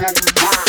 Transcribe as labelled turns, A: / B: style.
A: and back.